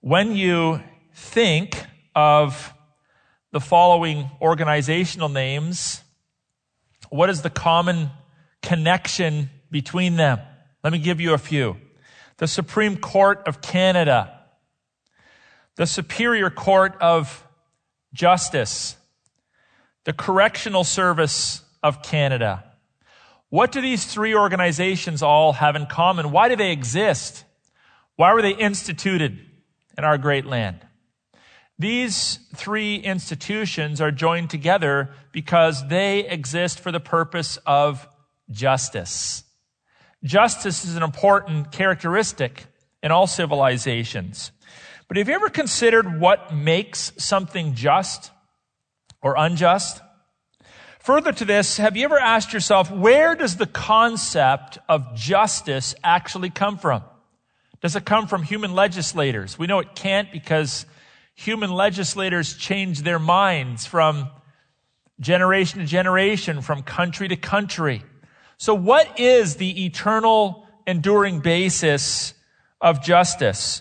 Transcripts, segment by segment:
when you think of the following organizational names, what is the common connection between them? Let me give you a few. The Supreme Court of Canada, the Superior Court of Justice, the Correctional Service of Canada. What do these three organizations all have in common? Why do they exist? Why were they instituted in our great land? These three institutions are joined together because they exist for the purpose of justice. Justice is an important characteristic in all civilizations. But have you ever considered what makes something just or unjust? Further to this, have you ever asked yourself, where does the concept of justice actually come from? Does it come from human legislators? We know it can't because human legislators change their minds from generation to generation, from country to country. So what is the eternal, enduring basis of justice?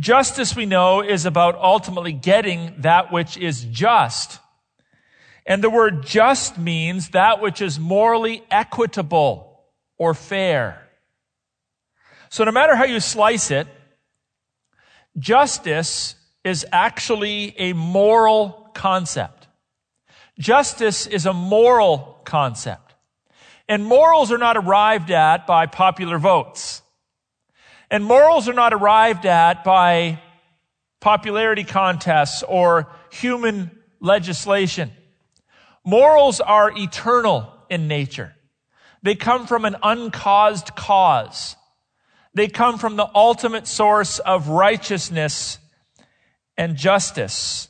Justice, we know, is about ultimately getting that which is just. And the word just means that which is morally equitable or fair. So no matter how you slice it, justice is actually a moral concept. Justice is a moral concept. And morals are not arrived at by popular votes. And morals are not arrived at by popularity contests or human legislation. Morals are eternal in nature. They come from an uncaused cause. They come from the ultimate source of righteousness and justice.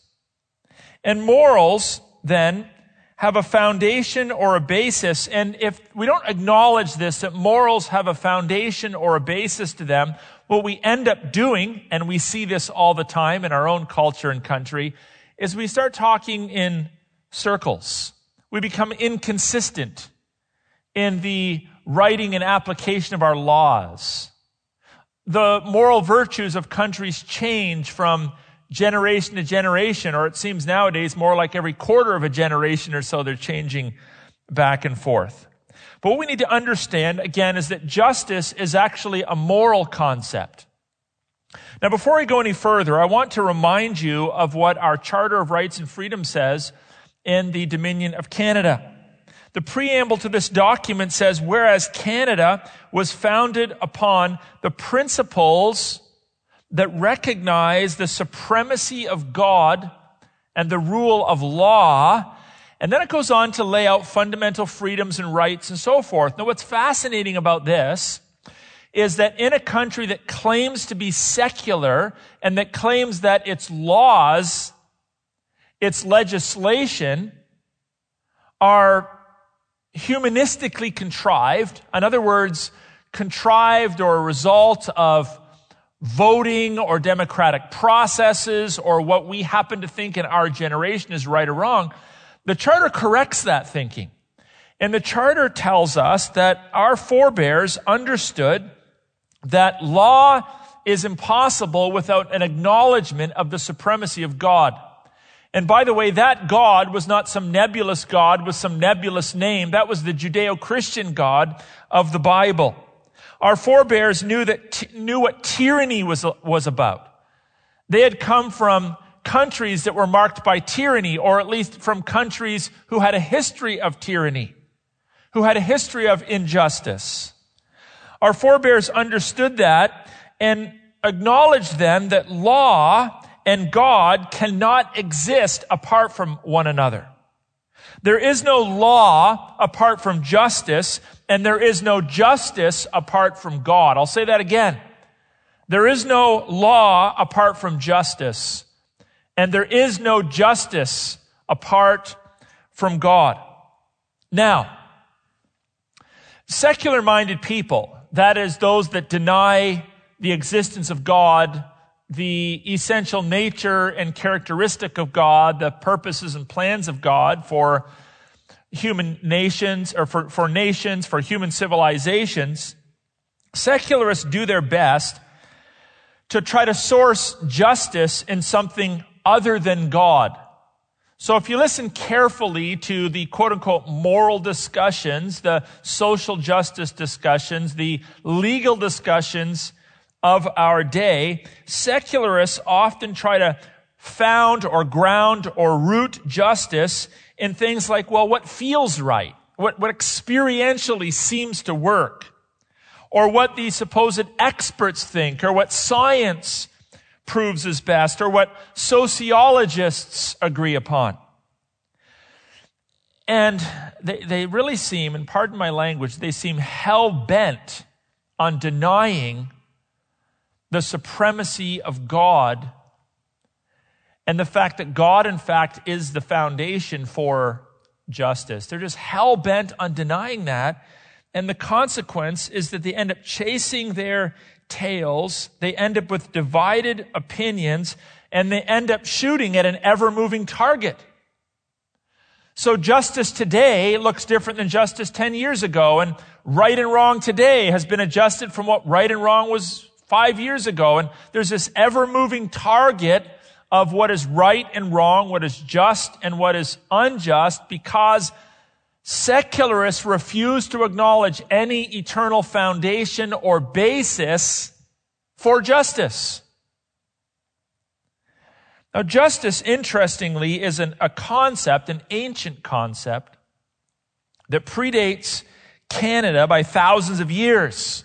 And morals, then, have a foundation or a basis. And if we don't acknowledge this, that morals have a foundation or a basis to them, what we end up doing, and we see this all the time in our own culture and country, is we start talking in circles. We become inconsistent in the writing and application of our laws. The moral virtues of countries change from generation to generation, or it seems nowadays more like every quarter of a generation or so they're changing back and forth. But what we need to understand, again, is that justice is actually a moral concept. Now, before I go any further, I want to remind you of what our Charter of Rights and Freedom says in the Dominion of Canada. The preamble to this document says, whereas Canada was founded upon the principles that recognize the supremacy of God and the rule of law. And then it goes on to lay out fundamental freedoms and rights and so forth. Now, what's fascinating about this is that in a country that claims to be secular and that claims that its laws its legislation are humanistically contrived. In other words, contrived or a result of voting or democratic processes or what we happen to think in our generation is right or wrong. The charter corrects that thinking. And the charter tells us that our forebears understood that law is impossible without an acknowledgement of the supremacy of God. And by the way, that God was not some nebulous God with some nebulous name. That was the Judeo-Christian God of the Bible. Our forebears knew that, knew what tyranny was, was about. They had come from countries that were marked by tyranny, or at least from countries who had a history of tyranny, who had a history of injustice. Our forebears understood that and acknowledged then that law and God cannot exist apart from one another. There is no law apart from justice, and there is no justice apart from God. I'll say that again. There is no law apart from justice, and there is no justice apart from God. Now, secular minded people, that is those that deny the existence of God the essential nature and characteristic of God, the purposes and plans of God for human nations or for, for nations, for human civilizations, secularists do their best to try to source justice in something other than God. So if you listen carefully to the quote unquote moral discussions, the social justice discussions, the legal discussions of our day, secularists often try to found or ground or root justice in things like, well, what feels right? What, what experientially seems to work? Or what the supposed experts think, or what science proves is best or what sociologists agree upon. And they, they really seem, and pardon my language, they seem hell bent on denying the supremacy of God and the fact that God, in fact, is the foundation for justice. They're just hell bent on denying that. And the consequence is that they end up chasing their tails. They end up with divided opinions and they end up shooting at an ever moving target. So justice today looks different than justice 10 years ago and right and wrong today has been adjusted from what right and wrong was five years ago. And there's this ever moving target of what is right and wrong, what is just and what is unjust because Secularists refuse to acknowledge any eternal foundation or basis for justice. Now, justice, interestingly, is an, a concept, an ancient concept that predates Canada by thousands of years.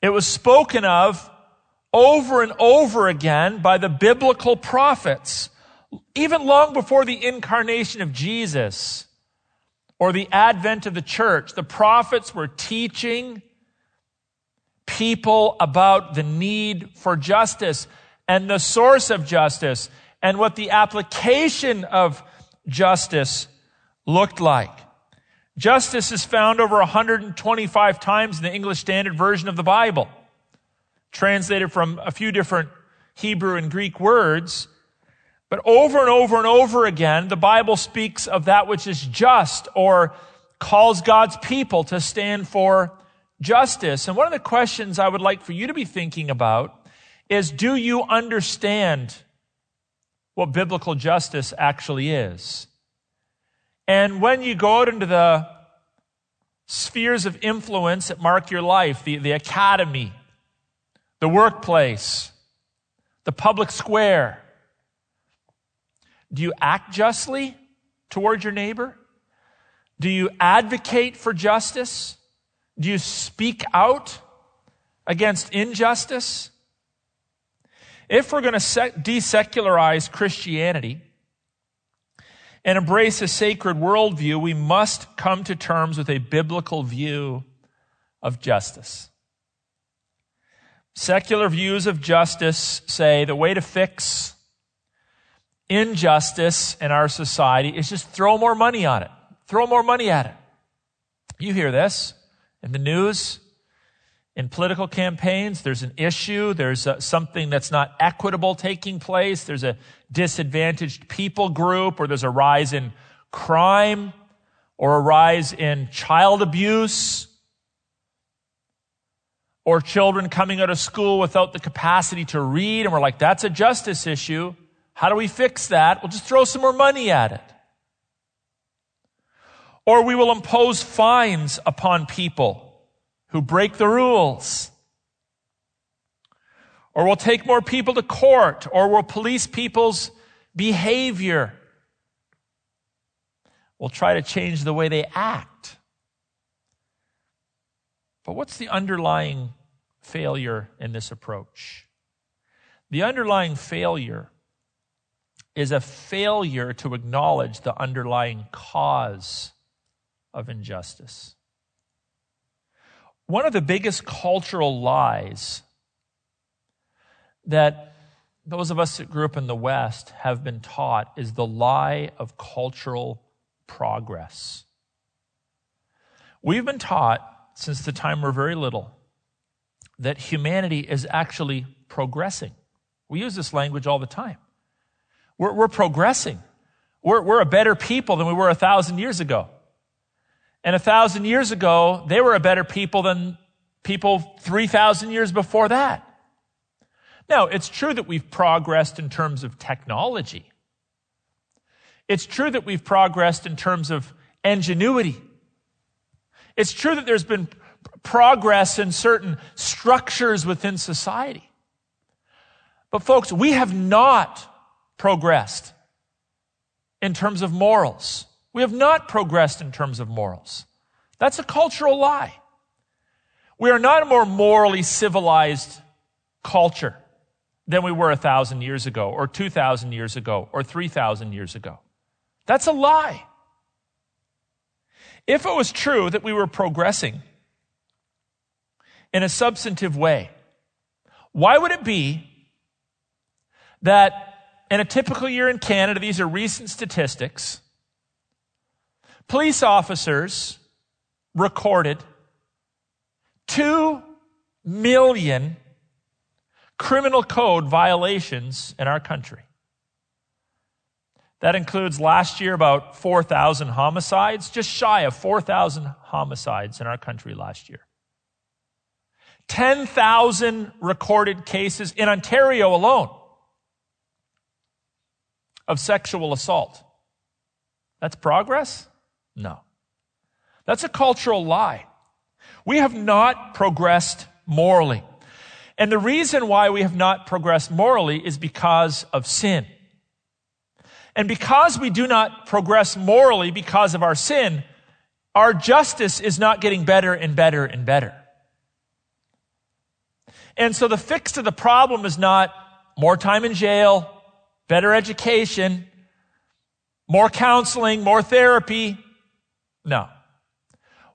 It was spoken of over and over again by the biblical prophets, even long before the incarnation of Jesus or the advent of the church, the prophets were teaching people about the need for justice and the source of justice and what the application of justice looked like. Justice is found over 125 times in the English Standard Version of the Bible, translated from a few different Hebrew and Greek words. But over and over and over again, the Bible speaks of that which is just or calls God's people to stand for justice. And one of the questions I would like for you to be thinking about is do you understand what biblical justice actually is? And when you go out into the spheres of influence that mark your life, the, the academy, the workplace, the public square, do you act justly toward your neighbor? Do you advocate for justice? Do you speak out against injustice? If we're going to desecularize Christianity and embrace a sacred worldview, we must come to terms with a biblical view of justice. Secular views of justice say the way to fix injustice in our society is just throw more money on it. Throw more money at it. You hear this in the news, in political campaigns. There's an issue. There's a, something that's not equitable taking place. There's a disadvantaged people group or there's a rise in crime or a rise in child abuse or children coming out of school without the capacity to read. And we're like, that's a justice issue. How do we fix that? We'll just throw some more money at it. Or we will impose fines upon people who break the rules. Or we'll take more people to court, or we'll police people's behavior. We'll try to change the way they act. But what's the underlying failure in this approach? The underlying failure is a failure to acknowledge the underlying cause of injustice. One of the biggest cultural lies that those of us that grew up in the West have been taught is the lie of cultural progress. We've been taught since the time we're very little that humanity is actually progressing. We use this language all the time. We're, we're progressing. We're, we're a better people than we were a thousand years ago. And a thousand years ago, they were a better people than people 3,000 years before that. Now, it's true that we've progressed in terms of technology. It's true that we've progressed in terms of ingenuity. It's true that there's been progress in certain structures within society. But folks, we have not progressed in terms of morals. We have not progressed in terms of morals. That's a cultural lie. We are not a more morally civilized culture than we were a thousand years ago, or two thousand years ago, or three thousand years ago. That's a lie. If it was true that we were progressing in a substantive way, why would it be that in a typical year in Canada, these are recent statistics, police officers recorded 2 million criminal code violations in our country. That includes last year about 4,000 homicides, just shy of 4,000 homicides in our country last year. 10,000 recorded cases in Ontario alone of sexual assault. That's progress? No. That's a cultural lie. We have not progressed morally. And the reason why we have not progressed morally is because of sin. And because we do not progress morally because of our sin, our justice is not getting better and better and better. And so the fix to the problem is not more time in jail, better education, more counseling, more therapy. No.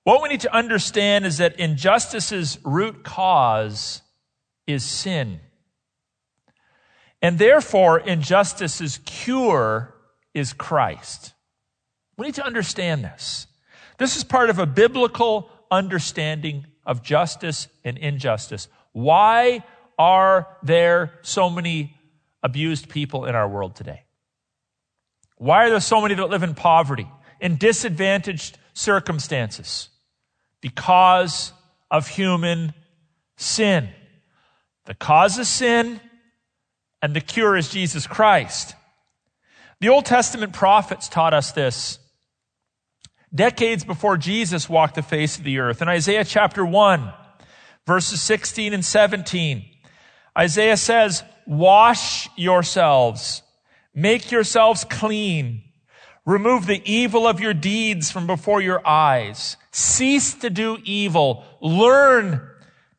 What we need to understand is that injustice's root cause is sin. And therefore, injustice's cure is Christ. We need to understand this. This is part of a biblical understanding of justice and injustice. Why are there so many abused people in our world today? Why are there so many that live in poverty, in disadvantaged circumstances? Because of human sin. The cause is sin, and the cure is Jesus Christ. The Old Testament prophets taught us this decades before Jesus walked the face of the earth. In Isaiah chapter 1, verses 16 and 17, Isaiah says, Wash yourselves, make yourselves clean, remove the evil of your deeds from before your eyes, cease to do evil, learn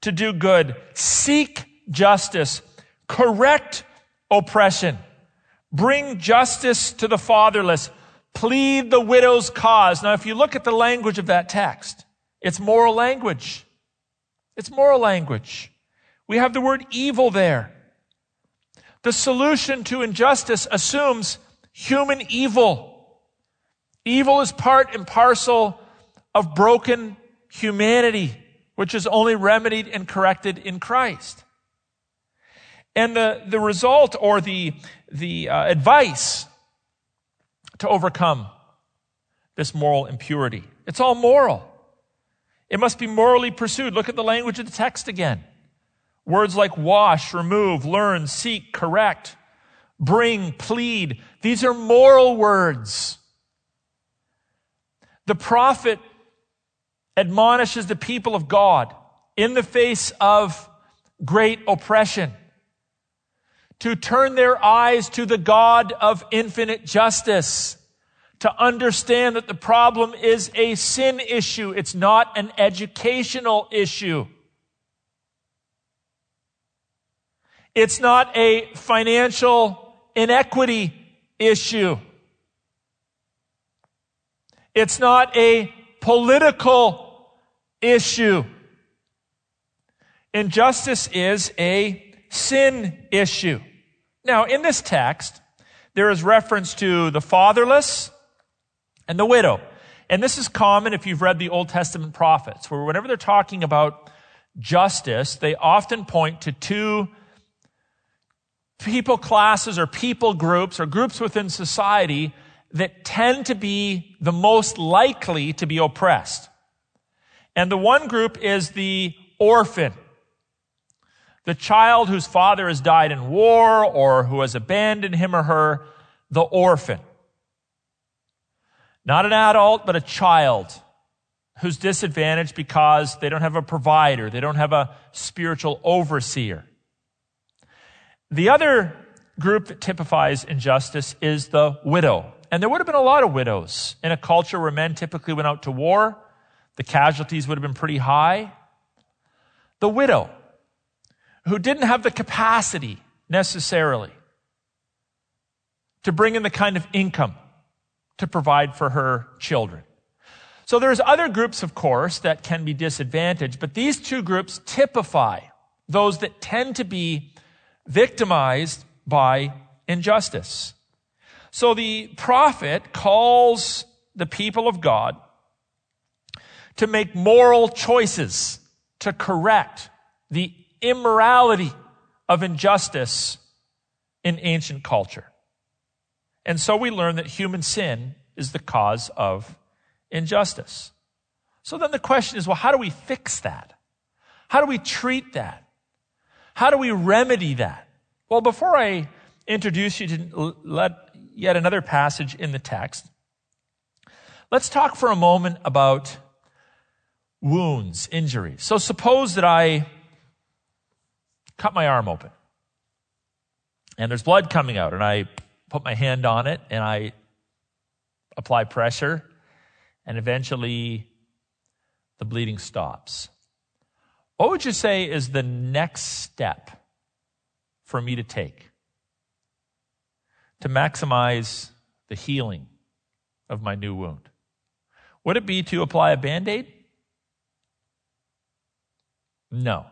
to do good, seek justice, correct oppression, bring justice to the fatherless, plead the widow's cause. Now, if you look at the language of that text, it's moral language. It's moral language. We have the word evil there. The solution to injustice assumes human evil. Evil is part and parcel of broken humanity, which is only remedied and corrected in Christ. And the, the result or the, the uh, advice to overcome this moral impurity. It's all moral. It must be morally pursued. Look at the language of the text again. Words like wash, remove, learn, seek, correct, bring, plead. These are moral words. The prophet admonishes the people of God in the face of great oppression to turn their eyes to the God of infinite justice, to understand that the problem is a sin issue. It's not an educational issue. It's not a financial inequity issue. It's not a political issue. Injustice is a sin issue. Now, in this text, there is reference to the fatherless and the widow. And this is common if you've read the Old Testament prophets, where whenever they're talking about justice, they often point to two people classes or people groups or groups within society that tend to be the most likely to be oppressed. And the one group is the orphan, The child whose father has died in war or who has abandoned him or her, the orphan. Not an adult, but a child who's disadvantaged because they don't have a provider, they don't have a spiritual overseer. The other group that typifies injustice is the widow. And there would have been a lot of widows in a culture where men typically went out to war. The casualties would have been pretty high. The widow, who didn't have the capacity necessarily to bring in the kind of income to provide for her children. So there's other groups, of course, that can be disadvantaged, but these two groups typify those that tend to be victimized by injustice. So the prophet calls the people of God to make moral choices to correct the immorality of injustice in ancient culture. And so we learn that human sin is the cause of injustice. So then the question is well, how do we fix that? How do we treat that? How do we remedy that? Well, before I introduce you to let yet another passage in the text, let's talk for a moment about wounds, injuries. So suppose that I cut my arm open and there's blood coming out and I put my hand on it and I apply pressure and eventually the bleeding stops. What would you say is the next step for me to take to maximize the healing of my new wound? Would it be to apply a band aid? No.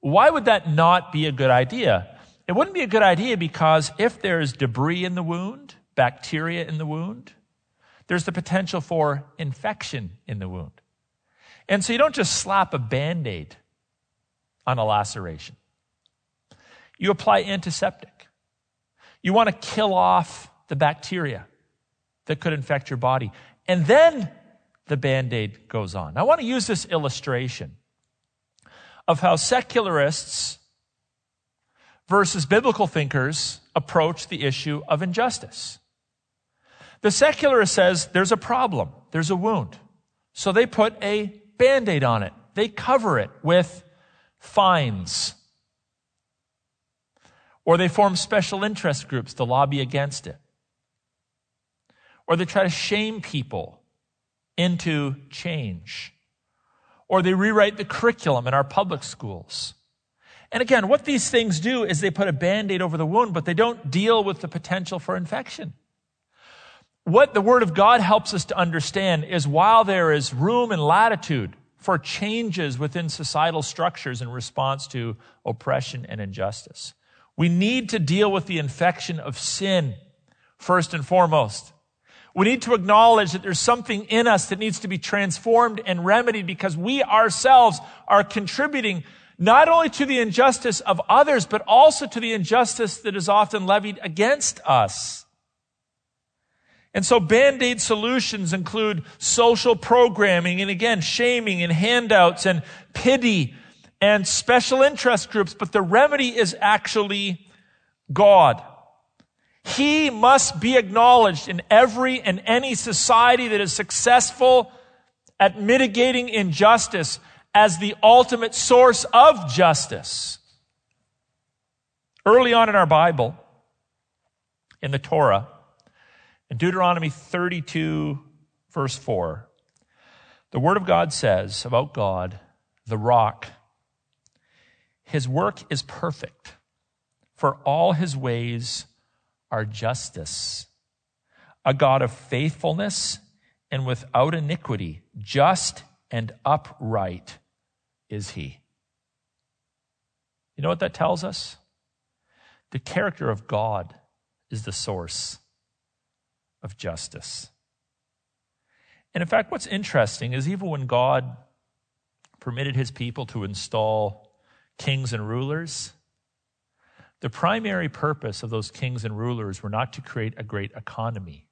Why would that not be a good idea? It wouldn't be a good idea because if there's debris in the wound, bacteria in the wound, there's the potential for infection in the wound. And so you don't just slap a band aid on a laceration, you apply antiseptic. You want to kill off the bacteria that could infect your body. And then the band aid goes on. I want to use this illustration of how secularists versus biblical thinkers approach the issue of injustice. The secularist says there's a problem, there's a wound. So they put a band aid on it, they cover it with fines. Or they form special interest groups to lobby against it. Or they try to shame people into change. Or they rewrite the curriculum in our public schools. And again, what these things do is they put a band aid over the wound, but they don't deal with the potential for infection. What the Word of God helps us to understand is while there is room and latitude for changes within societal structures in response to oppression and injustice, we need to deal with the infection of sin first and foremost. We need to acknowledge that there's something in us that needs to be transformed and remedied because we ourselves are contributing not only to the injustice of others, but also to the injustice that is often levied against us. And so band-aid solutions include social programming and again, shaming and handouts and pity and special interest groups. But the remedy is actually God. He must be acknowledged in every and any society that is successful at mitigating injustice as the ultimate source of justice. Early on in our Bible, in the Torah, in Deuteronomy 32, verse 4, the Word of God says about God, the rock, His work is perfect, for all His ways are justice. A God of faithfulness and without iniquity, just and upright is He. You know what that tells us? The character of God is the source of justice. And in fact, what's interesting is even when God permitted his people to install kings and rulers, the primary purpose of those kings and rulers were not to create a great economy.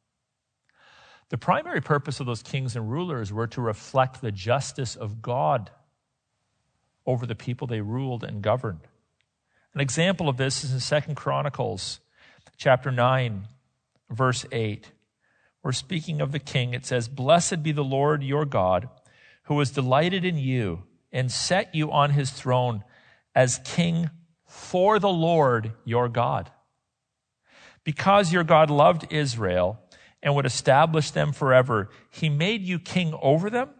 The primary purpose of those kings and rulers were to reflect the justice of God. over the people they ruled and governed. An example of this is in Second Chronicles chapter 9, verse 8. We're speaking of the king. It says, Blessed be the Lord your God, who has delighted in you and set you on his throne as king for the Lord your God. Because your God loved Israel and would establish them forever, he made you king over them.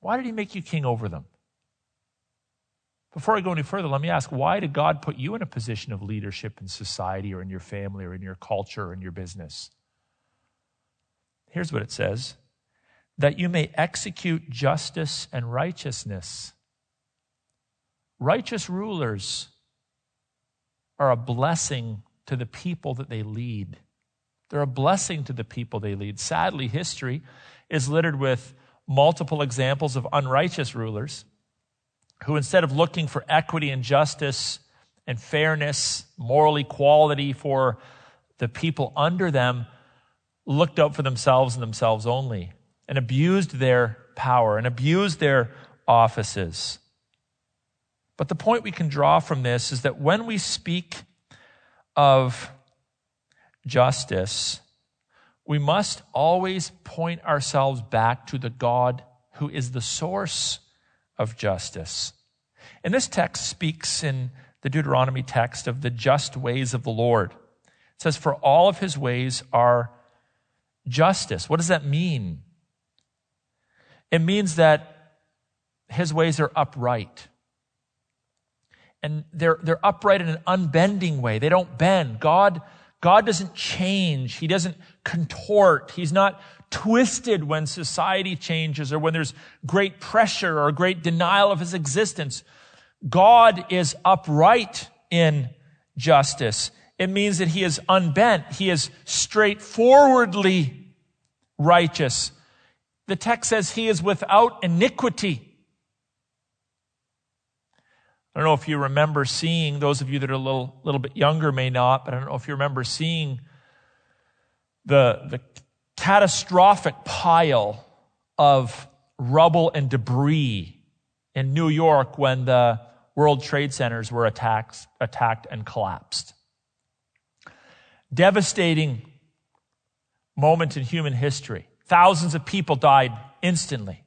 Why did he make you king over them? Before I go any further, let me ask why did God put you in a position of leadership in society or in your family or in your culture or in your business? Here's what it says that you may execute justice and righteousness. Righteous rulers are a blessing to the people that they lead. They're a blessing to the people they lead. Sadly, history is littered with multiple examples of unrighteous rulers who, instead of looking for equity and justice and fairness, moral equality for the people under them, looked out for themselves and themselves only and abused their power and abused their offices. But the point we can draw from this is that when we speak of justice, we must always point ourselves back to the God who is the source of justice. And this text speaks in the Deuteronomy text of the just ways of the Lord. It says, For all of his ways are justice. What does that mean? It means that his ways are upright. And they're, they're upright in an unbending way. They don't bend. God, God doesn't change. He doesn't contort. He's not twisted when society changes or when there's great pressure or great denial of his existence. God is upright in justice. It means that he is unbent. He is straightforwardly righteous. The text says he is without iniquity. I don't know if you remember seeing, those of you that are a little, little bit younger may not, but I don't know if you remember seeing the, the catastrophic pile of rubble and debris in New York when the World Trade Centers were attacked, attacked and collapsed. Devastating moment in human history. Thousands of people died instantly.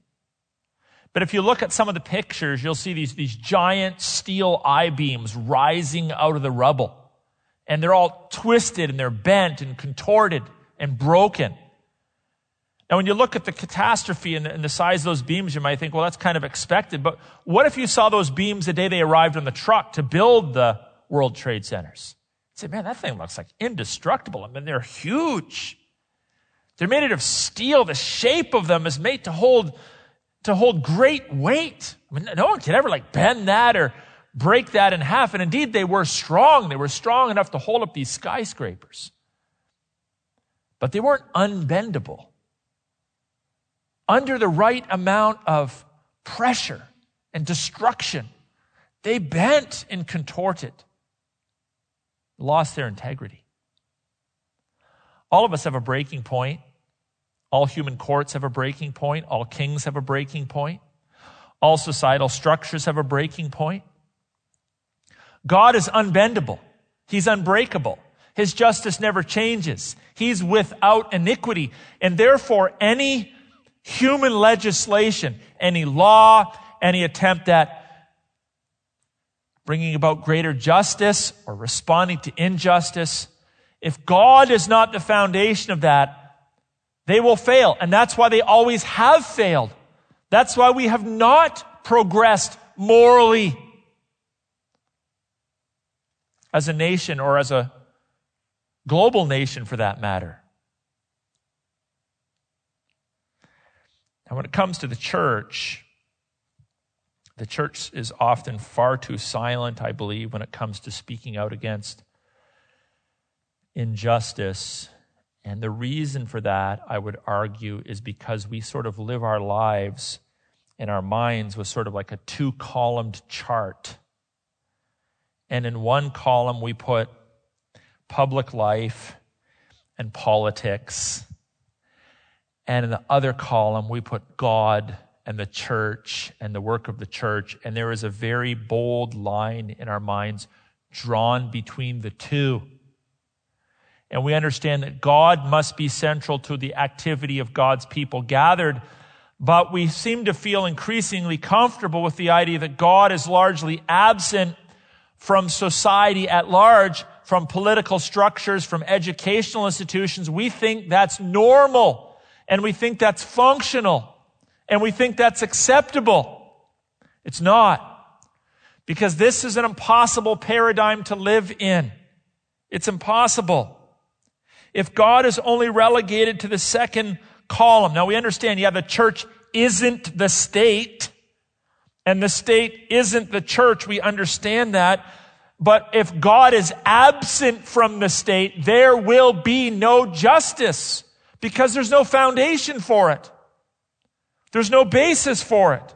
But if you look at some of the pictures, you'll see these, these giant steel I beams rising out of the rubble. And they're all twisted and they're bent and contorted and broken. Now, when you look at the catastrophe and the, and the, size of those beams, you might think, well, that's kind of expected. But what if you saw those beams the day they arrived on the truck to build the World Trade Centers? You'd say, man, that thing looks like indestructible. I mean, they're huge. They're made out of steel. The shape of them is made to hold to hold great weight. I mean, no one could ever like bend that or break that in half. And indeed, they were strong. They were strong enough to hold up these skyscrapers. But they weren't unbendable. Under the right amount of pressure and destruction, they bent and contorted, lost their integrity. All of us have a breaking point. All human courts have a breaking point. All kings have a breaking point. All societal structures have a breaking point. God is unbendable. He's unbreakable. His justice never changes. He's without iniquity. And therefore, any human legislation, any law, any attempt at bringing about greater justice or responding to injustice, if God is not the foundation of that, they will fail. And that's why they always have failed. That's why we have not progressed morally as a nation or as a global nation for that matter. And when it comes to the church, the church is often far too silent, I believe, when it comes to speaking out against injustice and the reason for that, I would argue, is because we sort of live our lives in our minds with sort of like a two columned chart. And in one column, we put public life and politics. And in the other column, we put God and the church and the work of the church. And there is a very bold line in our minds drawn between the two. And we understand that God must be central to the activity of God's people gathered. But we seem to feel increasingly comfortable with the idea that God is largely absent from society at large, from political structures, from educational institutions. We think that's normal and we think that's functional and we think that's acceptable. It's not. Because this is an impossible paradigm to live in. It's impossible. If God is only relegated to the second column, now we understand, yeah, the church isn't the state and the state isn't the church. We understand that. But if God is absent from the state, there will be no justice because there's no foundation for it. There's no basis for it.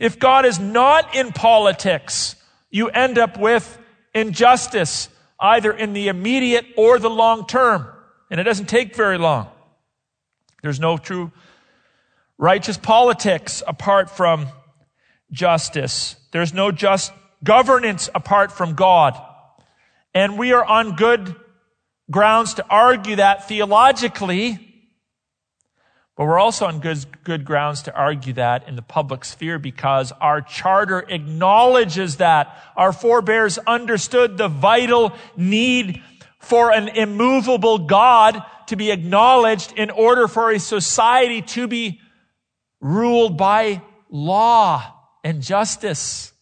If God is not in politics, you end up with injustice, either in the immediate or the long term. And it doesn't take very long. There's no true righteous politics apart from justice. There's no just governance apart from God. And we are on good grounds to argue that theologically, but we're also on good, good grounds to argue that in the public sphere because our charter acknowledges that. Our forebears understood the vital need for an immovable God to be acknowledged in order for a society to be ruled by law and justice.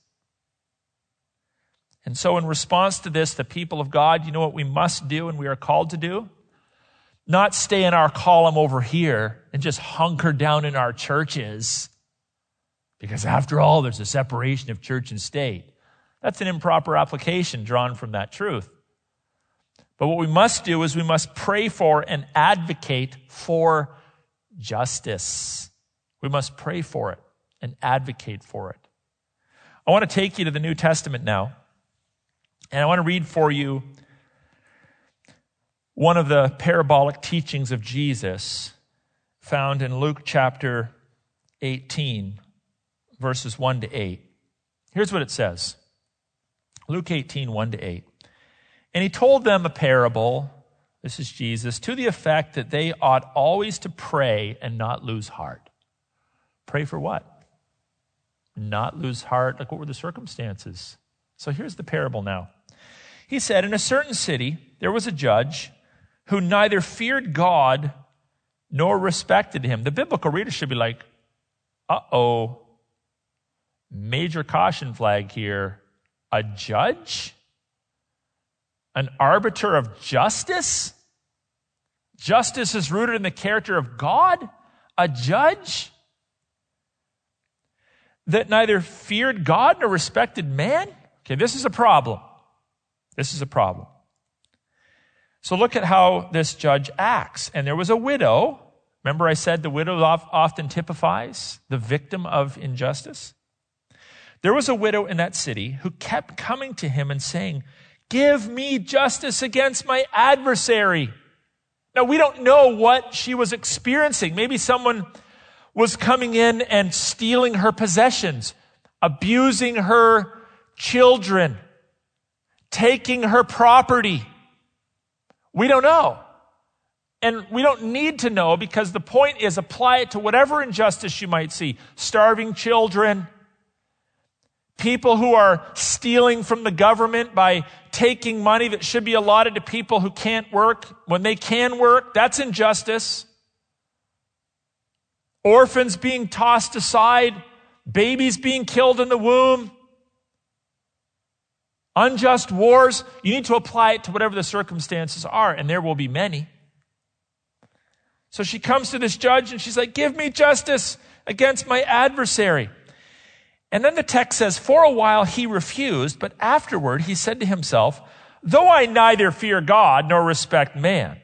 And so, in response to this, the people of God, you know what we must do and we are called to do? Not stay in our column over here and just hunker down in our churches. Because after all, there's a separation of church and state. That's an improper application drawn from that truth. But what we must do is we must pray for and advocate for justice. We must pray for it and advocate for it. I want to take you to the New Testament now. And I want to read for you one of the parabolic teachings of Jesus found in Luke chapter 18, verses 1 to 8. Here's what it says Luke 18, 1 to 8. And he told them a parable, this is Jesus, to the effect that they ought always to pray and not lose heart. Pray for what? Not lose heart. Like, what were the circumstances? So here's the parable now. He said, In a certain city, there was a judge who neither feared God nor respected him. The biblical reader should be like, uh oh, major caution flag here. A judge? An arbiter of justice? Justice is rooted in the character of God? A judge? That neither feared God nor respected man? Okay, this is a problem. This is a problem. So look at how this judge acts. And there was a widow. Remember, I said the widow often typifies the victim of injustice? There was a widow in that city who kept coming to him and saying, Give me justice against my adversary. Now, we don't know what she was experiencing. Maybe someone was coming in and stealing her possessions, abusing her children, taking her property. We don't know. And we don't need to know because the point is apply it to whatever injustice you might see. Starving children, people who are stealing from the government by taking money that should be allotted to people who can't work when they can work. That's injustice. Orphans being tossed aside, babies being killed in the womb, unjust wars, you need to apply it to whatever the circumstances are, and there will be many. So she comes to this judge and she's like, Give me justice against my adversary. And then the text says, For a while he refused, but afterward he said to himself, Though I neither fear God nor respect man,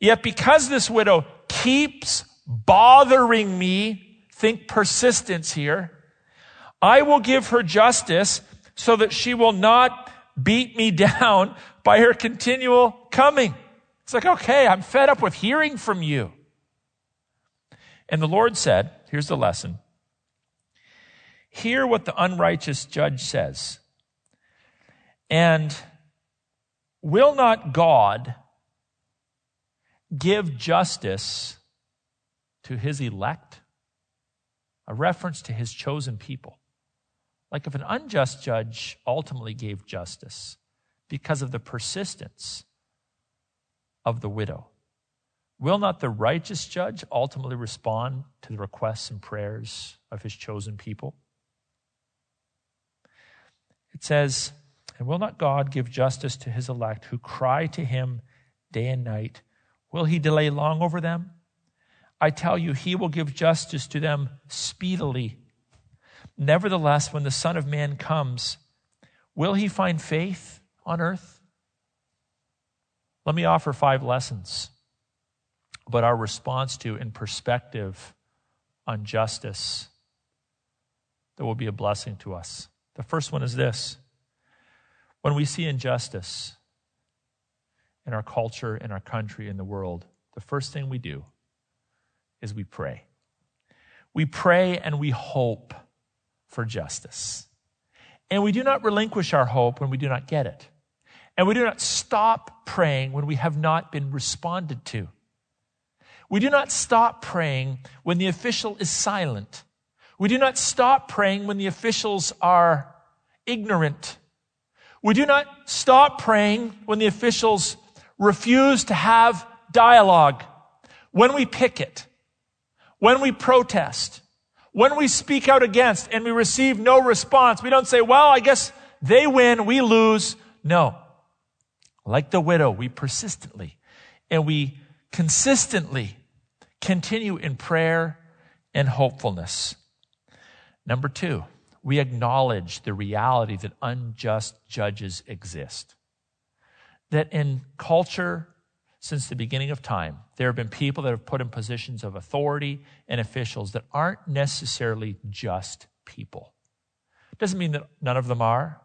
yet because this widow keeps bothering me, think persistence here, I will give her justice so that she will not beat me down by her continual coming. It's like, okay, I'm fed up with hearing from you. And the Lord said, here's the lesson Hear what the unrighteous judge says. And will not God give justice to his elect? A reference to his chosen people. Like if an unjust judge ultimately gave justice because of the persistence of the widow, will not the righteous judge ultimately respond to the requests and prayers of his chosen people? It says, And will not God give justice to his elect who cry to him day and night? Will he delay long over them? I tell you, he will give justice to them speedily. Nevertheless, when the Son of Man comes, will he find faith on earth? Let me offer five lessons about our response to and perspective on justice that will be a blessing to us. The first one is this when we see injustice in our culture, in our country, in the world, the first thing we do is we pray. We pray and we hope for justice. And we do not relinquish our hope when we do not get it. And we do not stop praying when we have not been responded to. We do not stop praying when the official is silent. We do not stop praying when the officials are ignorant. We do not stop praying when the officials refuse to have dialogue. When we picket, when we protest, when we speak out against and we receive no response, we don't say, well, I guess they win, we lose. No. Like the widow, we persistently and we consistently continue in prayer and hopefulness. Number two, we acknowledge the reality that unjust judges exist. That in culture, since the beginning of time, there have been people that have put in positions of authority and officials that aren't necessarily just people. Doesn't mean that none of them are,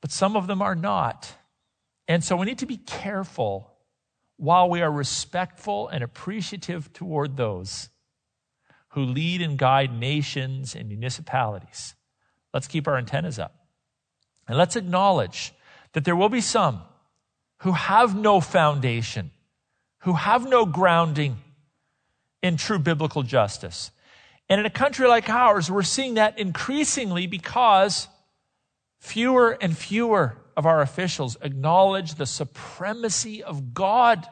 but some of them are not. And so we need to be careful while we are respectful and appreciative toward those who lead and guide nations and municipalities. Let's keep our antennas up. And let's acknowledge that there will be some who have no foundation, who have no grounding in true biblical justice. And in a country like ours, we're seeing that increasingly because fewer and fewer of our officials acknowledge the supremacy of God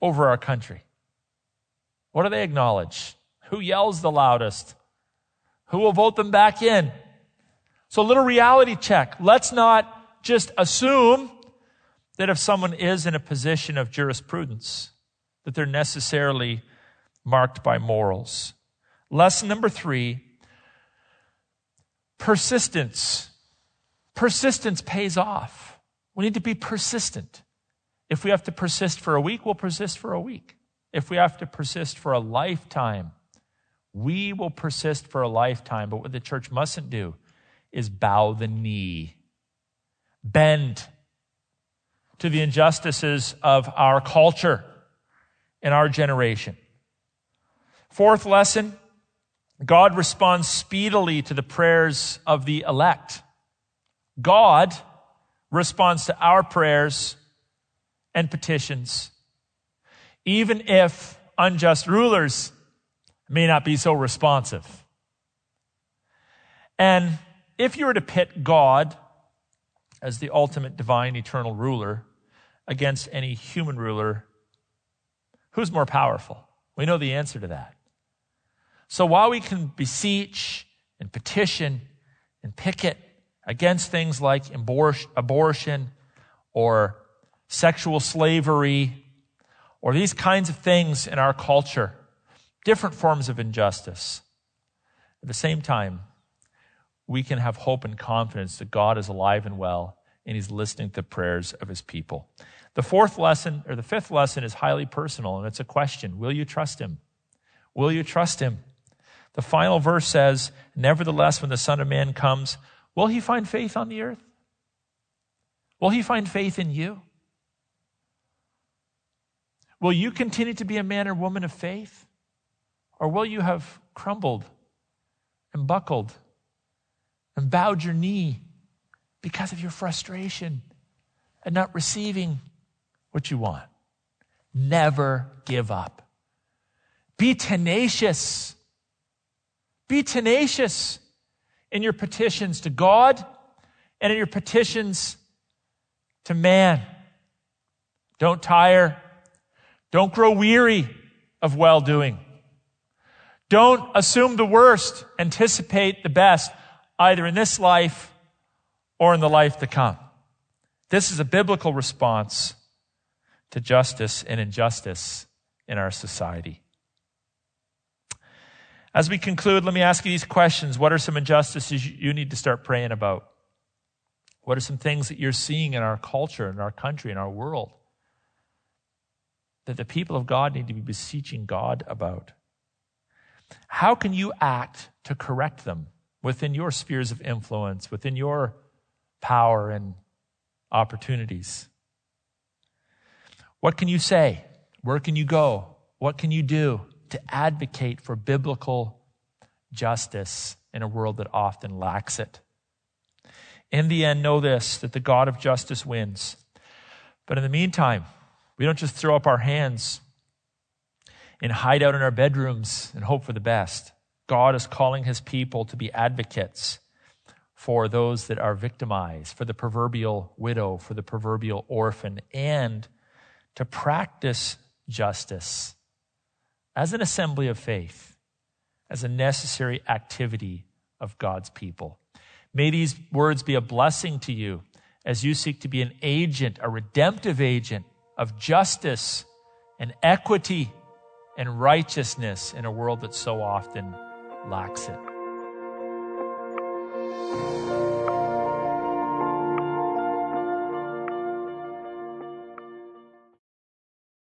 over our country. What do they acknowledge? Who yells the loudest? Who will vote them back in? So, a little reality check. Let's not just assume that if someone is in a position of jurisprudence, that they're necessarily marked by morals. Lesson number three persistence. Persistence pays off. We need to be persistent. If we have to persist for a week, we'll persist for a week. If we have to persist for a lifetime, we will persist for a lifetime. But what the church mustn't do is bow the knee, bend to the injustices of our culture and our generation. Fourth lesson God responds speedily to the prayers of the elect. God responds to our prayers and petitions even if unjust rulers may not be so responsive. And if you were to pit God as the ultimate divine eternal ruler against any human ruler, who's more powerful? We know the answer to that. So while we can beseech and petition and picket against things like abortion or sexual slavery or these kinds of things in our culture, different forms of injustice. At the same time, we can have hope and confidence that God is alive and well and he's listening to the prayers of his people. The fourth lesson, or the fifth lesson, is highly personal, and it's a question Will you trust him? Will you trust him? The final verse says, Nevertheless, when the Son of Man comes, will he find faith on the earth? Will he find faith in you? Will you continue to be a man or woman of faith? Or will you have crumbled and buckled and bowed your knee because of your frustration and not receiving what you want. Never give up. Be tenacious. Be tenacious in your petitions to God and in your petitions to man. Don't tire. Don't grow weary of well doing. Don't assume the worst. Anticipate the best, either in this life or in the life to come. This is a biblical response to justice and injustice in our society. As we conclude, let me ask you these questions. What are some injustices you need to start praying about? What are some things that you're seeing in our culture, in our country, in our world that the people of God need to be beseeching God about? How can you act to correct them within your spheres of influence, within your power and opportunities? What can you say? Where can you go? What can you do to advocate for biblical justice in a world that often lacks it? In the end, know this that the God of justice wins. But in the meantime, we don't just throw up our hands and hide out in our bedrooms and hope for the best. God is calling his people to be advocates for those that are victimized, for the proverbial widow, for the proverbial orphan, and to practice justice as an assembly of faith, as a necessary activity of God's people. May these words be a blessing to you as you seek to be an agent, a redemptive agent of justice and equity and righteousness in a world that so often lacks it.